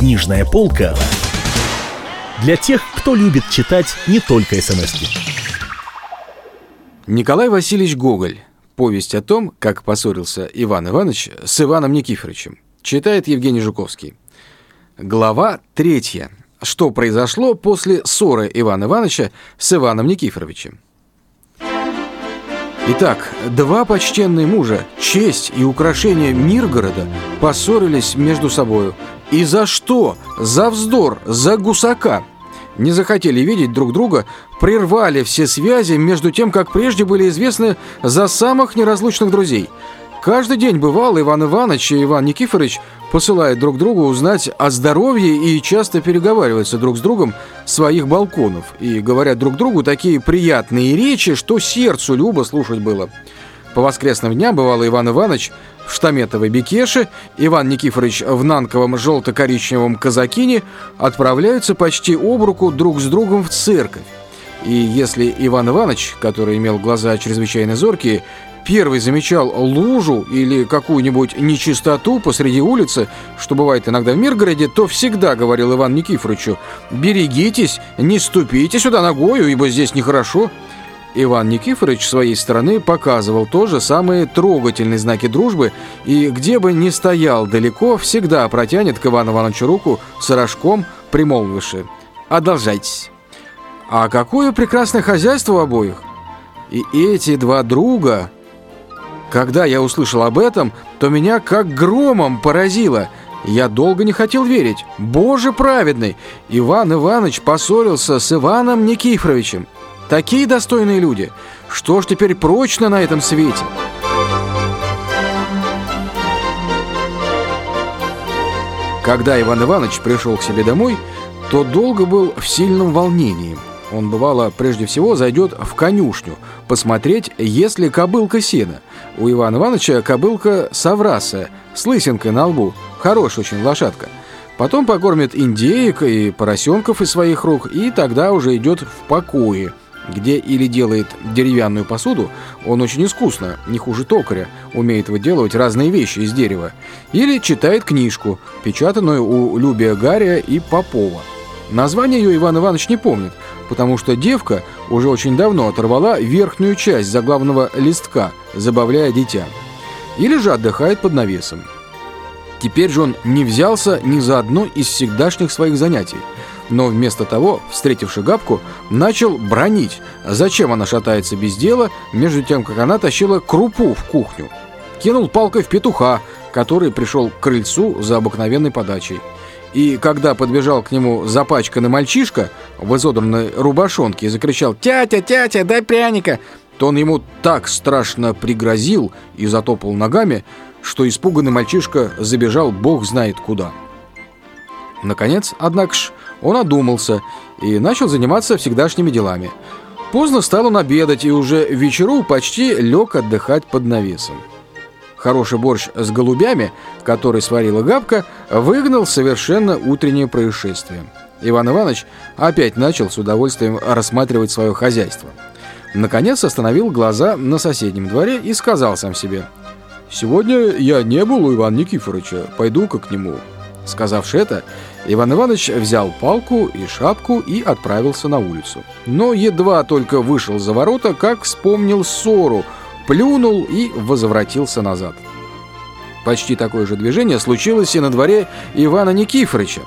Книжная полка для тех, кто любит читать не только смс -ки. Николай Васильевич Гоголь. Повесть о том, как поссорился Иван Иванович с Иваном Никифоровичем. Читает Евгений Жуковский. Глава третья. Что произошло после ссоры Ивана Ивановича с Иваном Никифоровичем? Итак, два почтенные мужа, честь и украшение Миргорода, поссорились между собою. И за что? За вздор, за гусака. Не захотели видеть друг друга, прервали все связи, между тем, как прежде были известны за самых неразлучных друзей – Каждый день бывал Иван Иванович и Иван Никифорович посылают друг другу узнать о здоровье и часто переговариваются друг с другом своих балконов и говорят друг другу такие приятные речи, что сердцу любо слушать было. По воскресным дням бывало Иван Иванович в штаметовой бекеше, Иван Никифорович в нанковом желто-коричневом казакине отправляются почти об руку друг с другом в церковь. И если Иван Иванович, который имел глаза чрезвычайно зоркие, первый замечал лужу или какую-нибудь нечистоту посреди улицы, что бывает иногда в Миргороде, то всегда говорил Иван Никифоровичу «Берегитесь, не ступите сюда ногою, ибо здесь нехорошо». Иван Никифорович своей стороны показывал тоже самые трогательные знаки дружбы и где бы ни стоял далеко, всегда протянет к Ивану Ивановичу руку с рожком, примолвивши «Одолжайтесь». А какое прекрасное хозяйство у обоих! И эти два друга когда я услышал об этом, то меня как громом поразило. Я долго не хотел верить. Боже праведный! Иван Иванович поссорился с Иваном Никифоровичем. Такие достойные люди. Что ж теперь прочно на этом свете? Когда Иван Иванович пришел к себе домой, то долго был в сильном волнении. Он, бывало, прежде всего зайдет в конюшню, посмотреть, есть ли кобылка сена. У Ивана Ивановича кобылка Савраса, с лысинкой на лбу, хорошая очень лошадка. Потом покормит индеек и поросенков из своих рук, и тогда уже идет в покое, где или делает деревянную посуду, он очень искусно, не хуже токаря, умеет выделывать разные вещи из дерева, или читает книжку, печатанную у Любия Гария и Попова. Название ее Иван Иванович не помнит, потому что девка уже очень давно оторвала верхнюю часть заглавного листка, забавляя дитя. Или же отдыхает под навесом. Теперь же он не взялся ни за одно из всегдашних своих занятий, но вместо того, встретивши Габку, начал бронить, зачем она шатается без дела, между тем, как она тащила крупу в кухню. Кинул палкой в петуха, который пришел к крыльцу за обыкновенной подачей. И когда подбежал к нему запачканный мальчишка в изодранной рубашонке и закричал «Тятя, тятя, дай пряника!», то он ему так страшно пригрозил и затопал ногами, что испуганный мальчишка забежал бог знает куда. Наконец, однако ж, он одумался и начал заниматься всегдашними делами. Поздно стал он обедать и уже вечеру почти лег отдыхать под навесом. Хороший борщ с голубями, который сварила Габка, выгнал совершенно утреннее происшествие. Иван Иванович опять начал с удовольствием рассматривать свое хозяйство. Наконец остановил глаза на соседнем дворе и сказал сам себе «Сегодня я не был у Ивана Никифоровича, пойду-ка к нему». Сказавши это, Иван Иванович взял палку и шапку и отправился на улицу. Но едва только вышел за ворота, как вспомнил ссору – плюнул и возвратился назад. Почти такое же движение случилось и на дворе Ивана Никифоровича.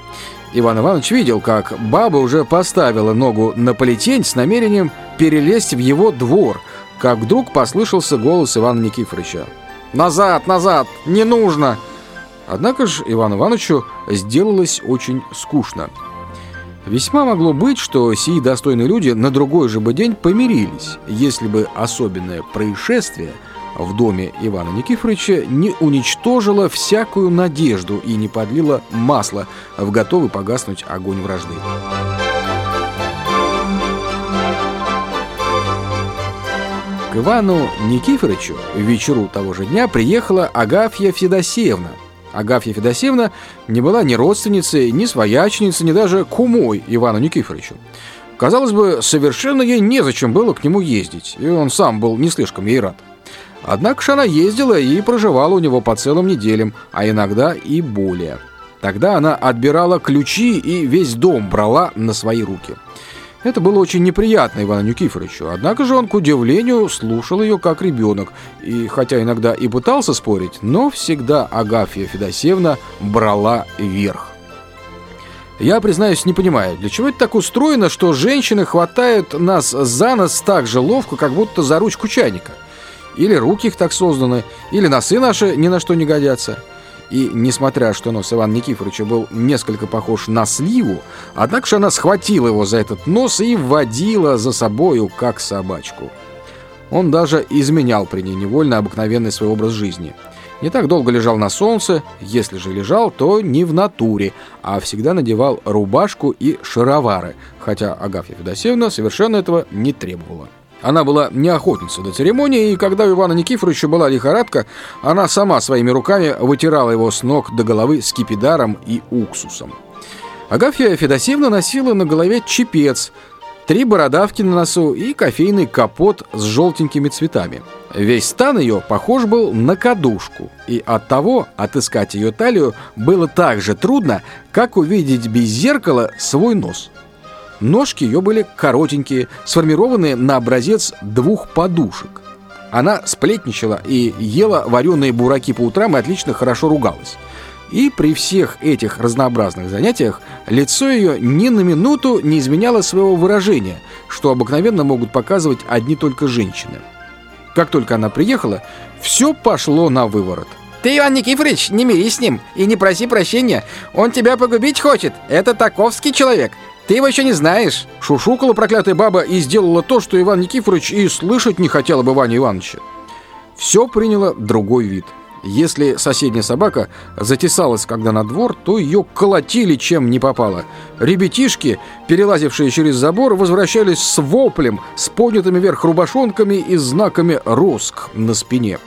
Иван Иванович видел, как баба уже поставила ногу на полетень с намерением перелезть в его двор, как вдруг послышался голос Ивана Никифоровича. «Назад, назад! Не нужно!» Однако же Ивану Ивановичу сделалось очень скучно. Весьма могло быть, что сии достойные люди на другой же бы день помирились, если бы особенное происшествие в доме Ивана Никифоровича не уничтожило всякую надежду и не подлило масло в готовый погаснуть огонь вражды. К Ивану Никифоровичу вечеру того же дня приехала Агафья Федосеевна – Агафья Федосеевна не была ни родственницей, ни своячницей, ни даже кумой Ивану Никифоровичу. Казалось бы, совершенно ей незачем было к нему ездить, и он сам был не слишком ей рад. Однако же она ездила и проживала у него по целым неделям, а иногда и более. Тогда она отбирала ключи и весь дом брала на свои руки. Это было очень неприятно Ивану Никифоровичу, однако же он, к удивлению, слушал ее как ребенок, и хотя иногда и пытался спорить, но всегда Агафья Федосеевна брала верх. Я, признаюсь, не понимаю, для чего это так устроено, что женщины хватают нас за нос так же ловко, как будто за ручку чайника. Или руки их так созданы, или носы наши ни на что не годятся. И, несмотря что нос Ивана Никифоровича был несколько похож на сливу, однако же она схватила его за этот нос и водила за собою, как собачку. Он даже изменял при ней невольно обыкновенный свой образ жизни – не так долго лежал на солнце, если же лежал, то не в натуре, а всегда надевал рубашку и шаровары, хотя Агафья Федосеевна совершенно этого не требовала. Она была не охотница до церемонии, и когда у Ивана Никифоровича была лихорадка, она сама своими руками вытирала его с ног до головы скипидаром и уксусом. Агафья Федосеевна носила на голове чепец – три бородавки на носу и кофейный капот с желтенькими цветами. Весь стан ее похож был на кадушку, и от того отыскать ее талию было так же трудно, как увидеть без зеркала свой нос. Ножки ее были коротенькие, сформированные на образец двух подушек. Она сплетничала и ела вареные бураки по утрам и отлично хорошо ругалась. И при всех этих разнообразных занятиях лицо ее ни на минуту не изменяло своего выражения, что обыкновенно могут показывать одни только женщины. Как только она приехала, все пошло на выворот. Ты, Иван Никифорович, не мирись с ним и не проси прощения. Он тебя погубить хочет. Это таковский человек. Ты его еще не знаешь. Шушукала проклятая баба и сделала то, что Иван Никифорович и слышать не хотел об Иване Ивановиче. Все приняло другой вид – если соседняя собака затесалась когда на двор, то ее колотили чем не попало. Ребятишки, перелазившие через забор, возвращались с воплем, с поднятыми вверх рубашонками и знаками «Роск» на спине.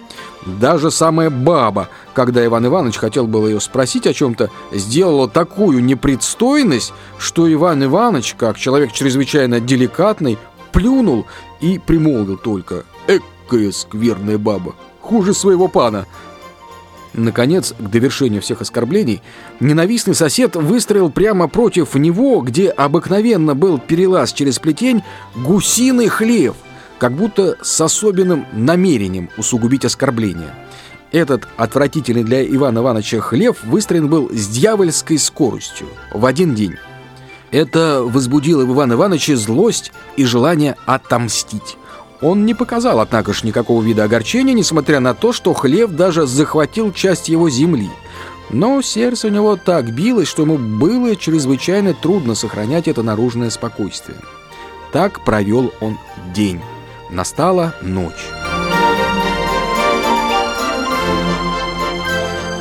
Даже самая баба, когда Иван Иванович хотел было ее спросить о чем-то, сделала такую непредстойность, что Иван Иванович, как человек чрезвычайно деликатный, плюнул и примолвил только «Экая скверная баба, хуже своего пана». Наконец, к довершению всех оскорблений, ненавистный сосед выстроил прямо против него, где обыкновенно был перелаз через плетень, гусиный хлев, как будто с особенным намерением усугубить оскорбление. Этот отвратительный для Ивана Ивановича хлев выстроен был с дьявольской скоростью в один день. Это возбудило в Ивана Ивановича злость и желание отомстить. Он не показал, однако ж, никакого вида огорчения, несмотря на то, что хлев даже захватил часть его земли. Но сердце у него так билось, что ему было чрезвычайно трудно сохранять это наружное спокойствие. Так провел он день. Настала ночь.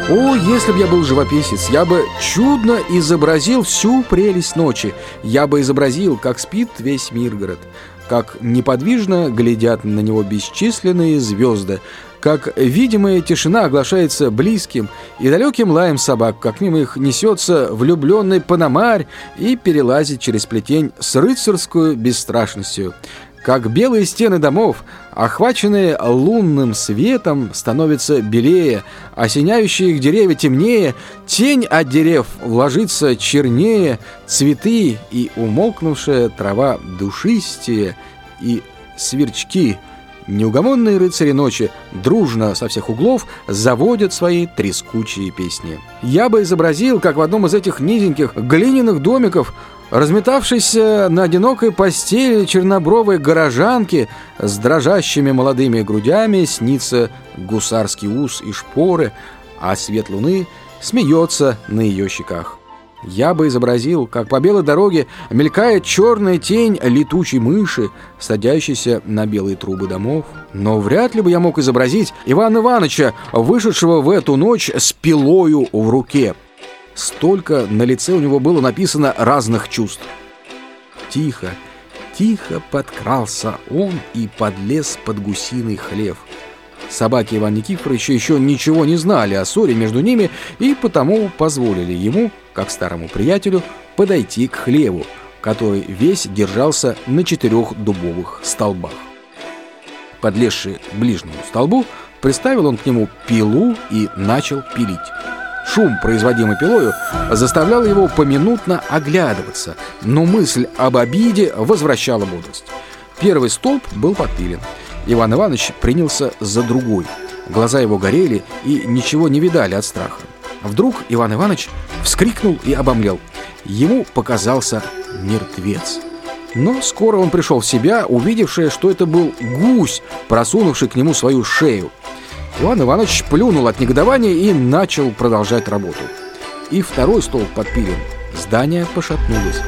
О, если бы я был живописец, я бы чудно изобразил всю прелесть ночи. Я бы изобразил, как спит весь Миргород как неподвижно глядят на него бесчисленные звезды, как видимая тишина оглашается близким и далеким лаем собак, как мимо их несется влюбленный панамарь и перелазит через плетень с рыцарскую бесстрашностью, как белые стены домов, охваченные лунным светом, становятся белее, осеняющие их деревья темнее, тень от дерев ложится чернее, цветы и умолкнувшая трава душистее, и сверчки — Неугомонные рыцари ночи дружно со всех углов заводят свои трескучие песни. Я бы изобразил, как в одном из этих низеньких глиняных домиков Разметавшийся на одинокой постели чернобровой горожанки с дрожащими молодыми грудями снится гусарский ус и шпоры, а свет луны смеется на ее щеках. Я бы изобразил, как по белой дороге мелькает черная тень летучей мыши, садящейся на белые трубы домов. Но вряд ли бы я мог изобразить Ивана Ивановича, вышедшего в эту ночь с пилою в руке. Столько на лице у него было написано разных чувств. Тихо, тихо подкрался он и подлез под гусиный хлев. Собаки Ивана Никифоровича еще ничего не знали о ссоре между ними и потому позволили ему, как старому приятелю, подойти к хлеву, который весь держался на четырех дубовых столбах. Подлезший к ближнему столбу, приставил он к нему пилу и начал пилить. Шум, производимый пилою, заставлял его поминутно оглядываться, но мысль об обиде возвращала бодрость. Первый столб был подпилен. Иван Иванович принялся за другой. Глаза его горели и ничего не видали от страха. Вдруг Иван Иванович вскрикнул и обомлел. Ему показался мертвец. Но скоро он пришел в себя, увидевший, что это был гусь, просунувший к нему свою шею. Иван Иванович плюнул от негодования и начал продолжать работу. И второй столб подпилен. Здание пошатнулось.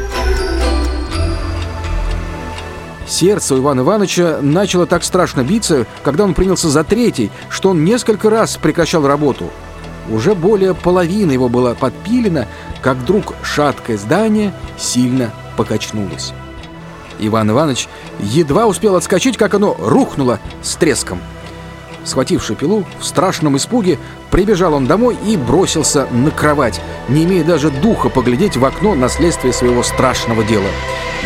Сердце у Ивана Ивановича начало так страшно биться, когда он принялся за третий, что он несколько раз прекращал работу. Уже более половины его было подпилено, как вдруг шаткое здание сильно покачнулось. Иван Иванович едва успел отскочить, как оно рухнуло с треском. Схвативший пилу, в страшном испуге прибежал он домой и бросился на кровать, не имея даже духа поглядеть в окно на следствие своего страшного дела.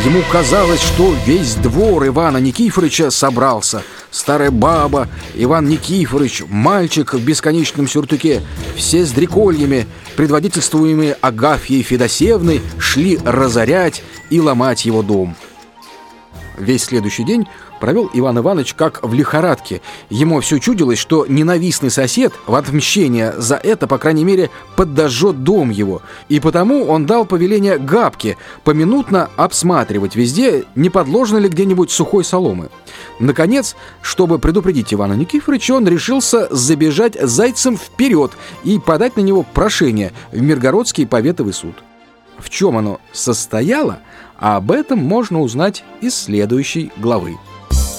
Ему казалось, что весь двор Ивана Никифоровича собрался. Старая баба, Иван Никифорович, мальчик в бесконечном сюртуке, все с дрекольями, предводительствуемые Агафьей Федосевной, шли разорять и ломать его дом. Весь следующий день провел Иван Иванович как в лихорадке. Ему все чудилось, что ненавистный сосед в отмщение за это, по крайней мере, подожжет дом его. И потому он дал повеление Габке поминутно обсматривать везде, не подложено ли где-нибудь сухой соломы. Наконец, чтобы предупредить Ивана Никифоровича, он решился забежать зайцем вперед и подать на него прошение в Миргородский поветовый суд. В чем оно состояло, а об этом можно узнать из следующей главы.